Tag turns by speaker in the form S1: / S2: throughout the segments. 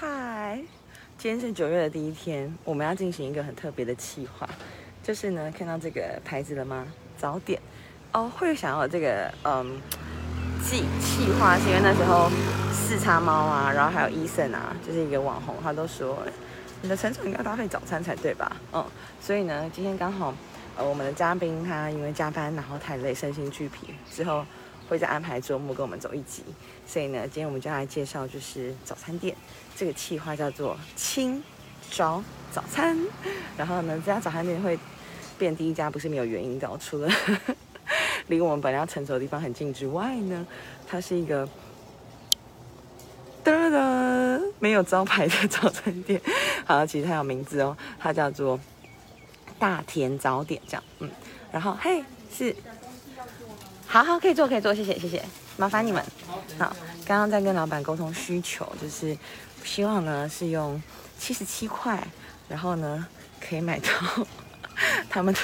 S1: 嗨，今天是九月的第一天，我们要进行一个很特别的企划，就是呢，看到这个牌子了吗？早点哦，会想要这个嗯计计划，是因为那时候四叉猫啊，然后还有伊森啊，就是一个网红，他都说你的成长应该搭配早餐才对吧？嗯，所以呢，今天刚好呃我们的嘉宾他因为加班然后太累，身心俱疲，之后会再安排周末跟我们走一集，所以呢，今天我们就来介绍就是早餐店。这个企划叫做“清早早餐”，然后呢，这家早餐店会变第一家，不是没有原因的。除了 离我们本来要乘走的地方很近之外呢，它是一个哒哒没有招牌的早餐店。好，其实它有名字哦，它叫做大田早点这样。嗯，然后嘿，是，好好可以做可以做，谢谢谢谢，麻烦你们。好，刚刚在跟老板沟通需求，就是。希望呢是用七十七块，然后呢可以买到 他们的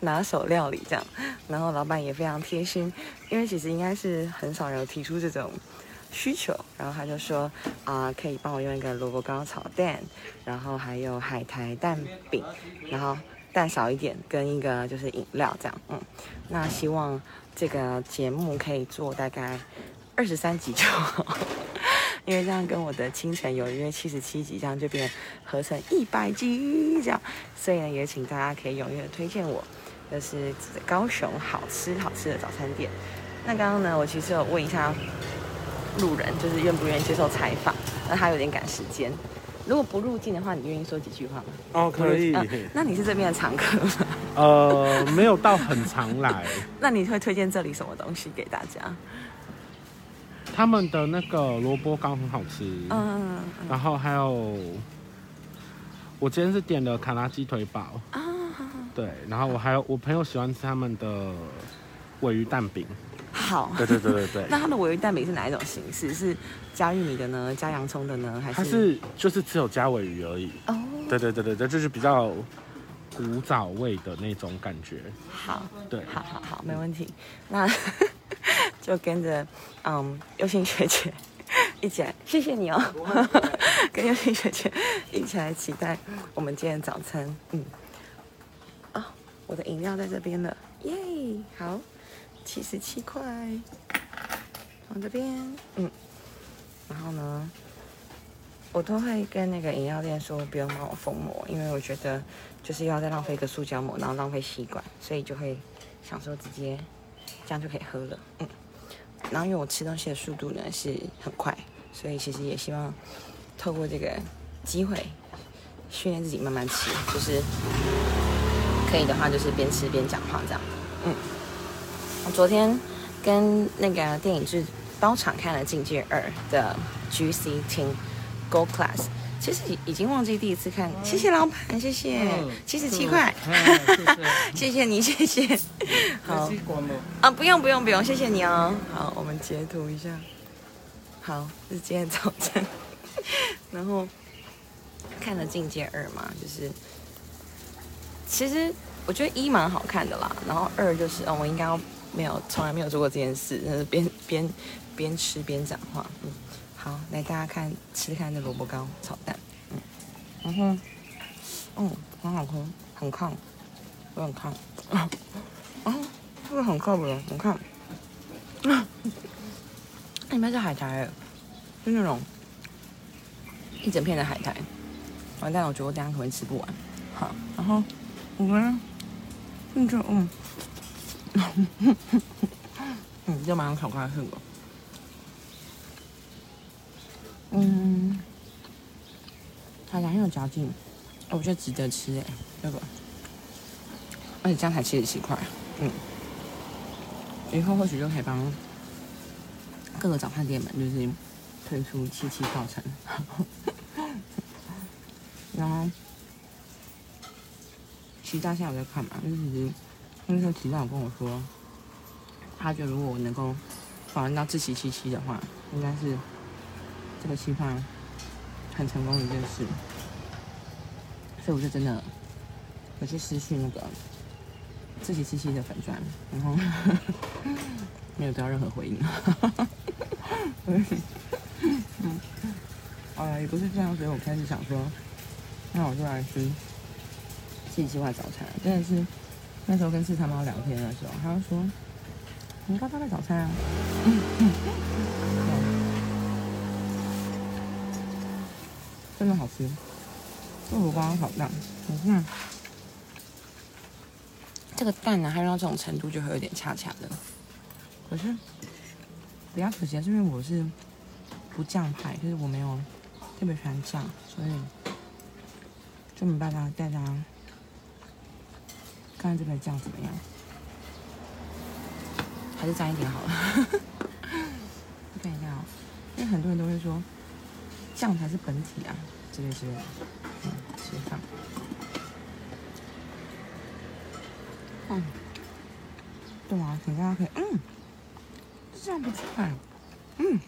S1: 拿手料理这样，然后老板也非常贴心，因为其实应该是很少人有提出这种需求，然后他就说啊可以帮我用一个萝卜糕炒蛋，然后还有海苔蛋饼，然后蛋少一点，跟一个就是饮料这样，嗯，那希望这个节目可以做大概二十三集就好。因为这样跟我的清晨有约七十七集，这样就变合成一百集这样，所以呢也请大家可以踊跃推荐我，就是高雄好吃好吃的早餐店。那刚刚呢我其实有问一下路人，就是愿不愿意接受采访，那他有点赶时间。如果不入境的话，你愿意说几句话吗？
S2: 哦，可以。
S1: 那你是这边的常客吗？
S2: 呃，没有到很常来。
S1: 那你会推荐这里什么东西给大家？
S2: 他们的那个萝卜糕很好吃，嗯，然后还有，我今天是点了卡拉鸡腿堡啊，对，然后我还有我朋友喜欢吃他们的尾鱼蛋饼，
S1: 好，
S2: 对对对对对。
S1: 那他的尾鱼蛋饼是哪一种形式？是加玉米的呢？加洋葱的呢？还是？
S2: 它是就是只有加尾鱼而已。哦，对对对对对，就是比较古早味的那种感觉。
S1: 好，
S2: 对，
S1: 好好好，没问题。那。就跟着嗯，优心学姐一起来，谢谢你哦。跟优心学姐一起来期待我们今天早餐。嗯，啊，我的饮料在这边了，耶！好，七十七块，往这边。嗯，然后呢，我都会跟那个饮料店说不用帮我封膜，因为我觉得就是要再浪费一个塑胶膜，然后浪费吸管，所以就会想说直接这样就可以喝了。嗯。然后因为我吃东西的速度呢是很快，所以其实也希望透过这个机会训练自己慢慢吃，就是可以的话就是边吃边讲话这样。嗯，我昨天跟那个电影制包场看了《境界二》的 GC 厅 Gold Class。其实已已经忘记第一次看，谢谢老板，谢谢七十七块，谢谢你，谢谢。好啊，不用不用不用，谢谢你哦。好，我们截图一下。好，是今天早晨。然后看了《境界二》嘛，就是其实我觉得一蛮好看的啦。然后二就是，哦，我应该没有从来没有做过这件事，那是边边边吃边讲话，嗯。好，来大家看吃看这萝卜糕炒蛋，嗯，然后，嗯，很好吃，很抗，有点抗，啊，这个很靠谱，你看，里面是海苔，是那种一整片的海苔，完蛋，我觉得我等下可能吃不完，好，然后我们，嗯，就嗯，嗯，就蛮巧克力的。嗯，它很有嚼劲，我觉得值得吃哎，这个，而且这样才七十七块，嗯，以后或许就可以帮各个早餐店们就是推出七七套餐，然后其他现在有在看嘛，就是那时候齐大有跟我说，他觉得如果我能够访问到自七七七的话，应该是。这个期盼很成功的一件事，所以我就真的我去失去那个自己七七的粉钻，然后 没有得到任何回应。嗯，也不是这样，所以我开始想说，那我就来吃自己计划早餐。真的是那时候跟四川猫聊天的时候，他就说：“你刚刚的早餐啊？”真的好吃，这我刚刚好蛋，你看这个蛋呢，它到这种程度就会有点恰恰的。可是比较可惜的是，因为我是不酱派，就是我没有特别喜欢酱，所以就没办法带大家看看这个酱怎么样，还是沾一点好了。看一下哦，因为很多人都会说。酱才是本体啊！这个是，嗯，吃饭。嗯，对啊，请大家可以，嗯，这酱不错，嗯，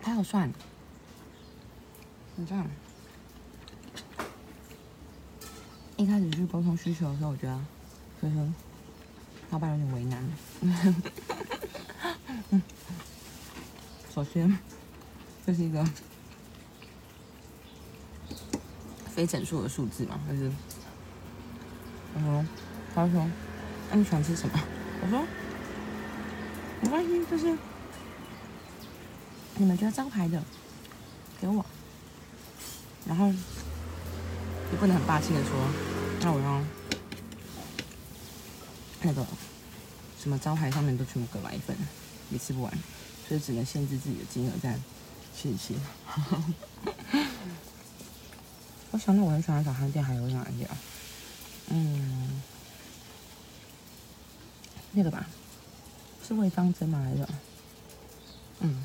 S1: 还有蒜，你这样。一开始去沟通需求的时候，我觉得，就是老板有点为难。首先。这是一个非整数的数字嘛？就是，然后他说：“那你喜欢吃什么？”我说：“没关系，就是你们觉得招牌的给我。”然后也不能很霸气的说：“那我要那个什么招牌上面都全部各来一份，也吃不完，所以只能限制自己的金额在。”谢谢。我想到我很喜欢早餐店，还有哪一家？嗯，那个吧，是味方针吗？还是？嗯，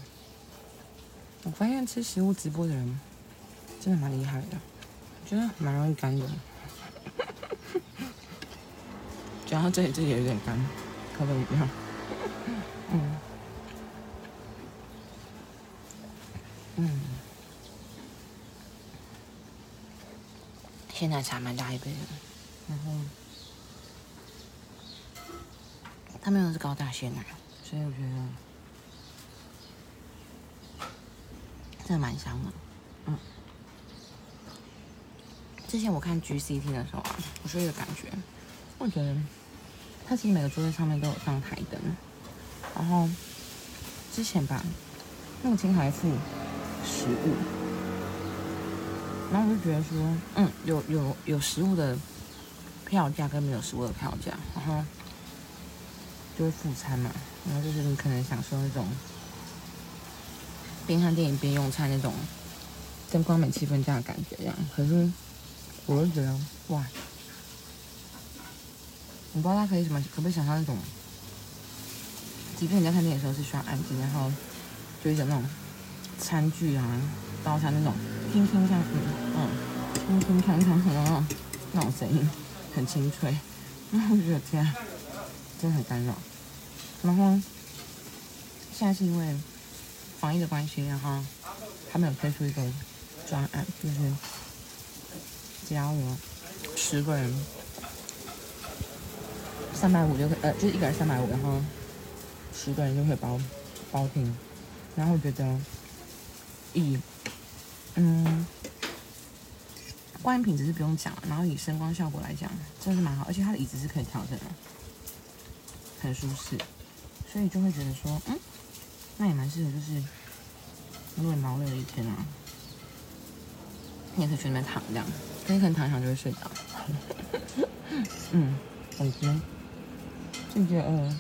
S1: 我发现吃食物直播的人真的蛮厉害的，觉得蛮容易干的。然后这里这里有点干，可不一样。嗯。嗯，鲜奶茶蛮大一杯的，然后他们用的是高大鲜奶，所以我觉得真的蛮香的。嗯，之前我看 GCT 的时候啊，我说一个感觉，我觉得它其实每个桌子上面都有放台灯，然后之前吧，那个青海富。食物，然后我就觉得说，嗯，有有有食物的票价跟没有食物的票价，然后就会副餐嘛，然后就是你可能享受那种边看电影边用餐那种灯光美气氛这样的感觉，这样。可是我就觉得，哇，我不知道他可以什么，可不可以想象那种，即便你在看电影的时候是需要安静，然后就一种那种。餐具啊，刀叉那种，听听看，嗯嗯，听听看看什么那种声音，很清脆，然后我觉得天，真的很干扰。然后现在是因为防疫的关系，然后他们有推出一个专案，就是只要有十个人，三百五就可以，呃，就是一个人三百五，然后十个人就可以包包厅，然后我觉得。以，嗯，观影品质是不用讲了，然后以声光效果来讲，真的是蛮好，而且它的椅子是可以调整的，很舒适，所以就会觉得说，嗯，那也蛮适合，就是如果你劳累了一天啊，你也可以去那边躺这样，可以可能躺一躺就会睡着。嗯，总之，这个呃，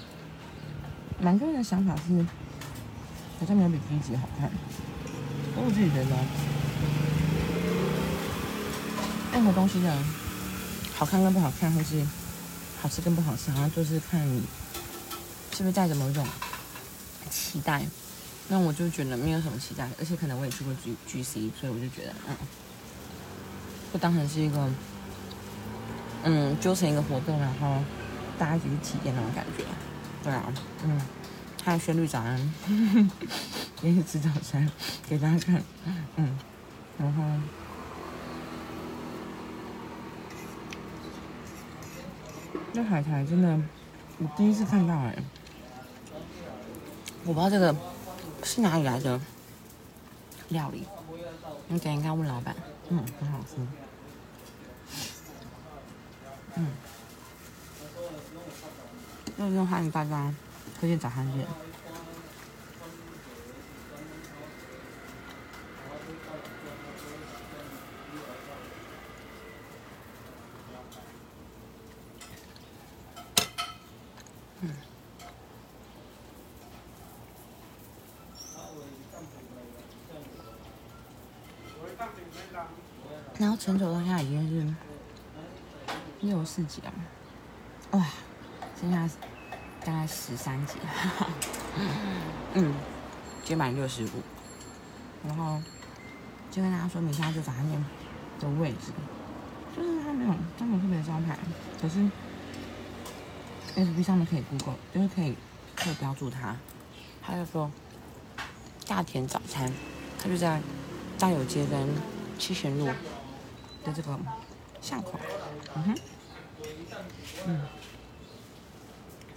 S1: 蛮多人的想法是，好像没有比第一集好看。我自己觉得，任何东西的好看跟不好看，或是好吃跟不好吃，好像就是看你是不是带着某一种期待。那我就觉得没有什么期待，而且可能我也去过 G G C，所以我就觉得，嗯，就当成是一个，嗯，揪成一个活动，然后大家一起去体验那种感觉。对啊，嗯。看旋律早安，也是吃早餐给大家看，嗯，然后这海苔真的，我第一次看到哎，我不知道这个是哪里来的料理。你等一下问老板，嗯，很好吃。嗯，那就欢迎大家推荐早餐店。然后成熟的话已经是六四级了，哇，剩下大概十三级，嗯，接满六十五，然后就跟大家说明一下就早餐店的位置，就是它没有它没有特别招牌，可是 F B 上面可以 Google，就是可以可以标注它，他就说大田早餐，它就在大有街跟七贤路。的这个巷口，嗯哼，嗯，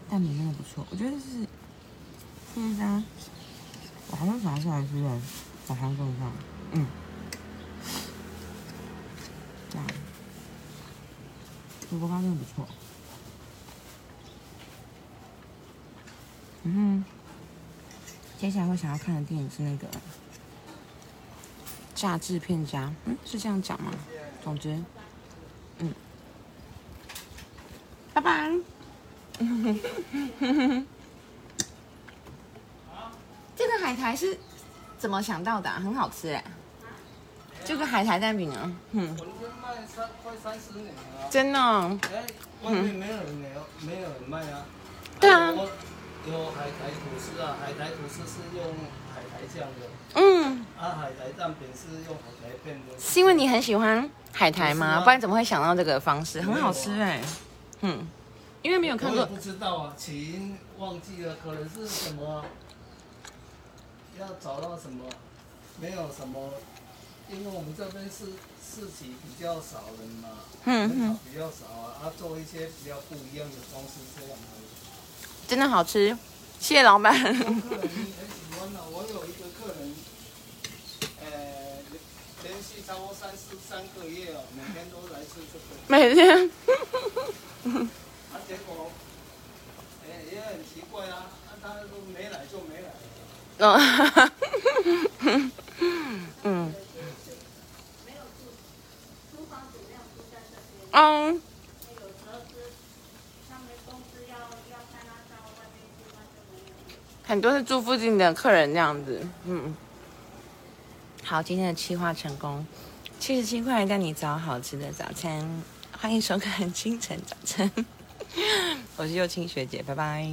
S1: 蛋饼真的不错，我觉得是是一家，我好像想起来是在早餐店上，嗯，这样，火锅包真的不错，嗯哼，接下来会想要看的电影是那个《炸制片家》，嗯，是这样讲吗？总之，嗯，拜拜。这个海苔是怎么想到的？很好吃哎。这个海苔蛋饼啊，
S3: 嗯。我们卖三快三十年了。
S1: 真的。
S3: 哎，外面没有人没有没有人卖啊。
S1: 对啊。
S3: 有海苔吐司啊，海苔吐司是用海苔酱的。嗯。啊，海苔蛋饼是用海苔片的。
S1: 是因为你很喜欢。海苔吗？不然怎么会想到这个方式？很好吃哎，嗯，因为没有看过。
S3: 不知道啊，起因忘记了，可能是什么？要找到什么？没有什么，因为我们这边是市集比较少人嘛，嗯嗯，比较少啊，啊，做一些比较不一样的装饰这样而已。
S1: 真的好吃，谢谢老板。
S3: 客人很喜欢的，我有一个客人。连续超过三四三个月了，每天都来吃这个。每天。啊，结果，哎，也很奇怪啊，他都没来就没来。哦，哈哈，嗯。
S1: 嗯。很多是住附近的客人这样子，嗯。好，今天的计划成功，七十七块带你找好吃的早餐，欢迎收看清晨早餐，我是幼青学姐，拜拜。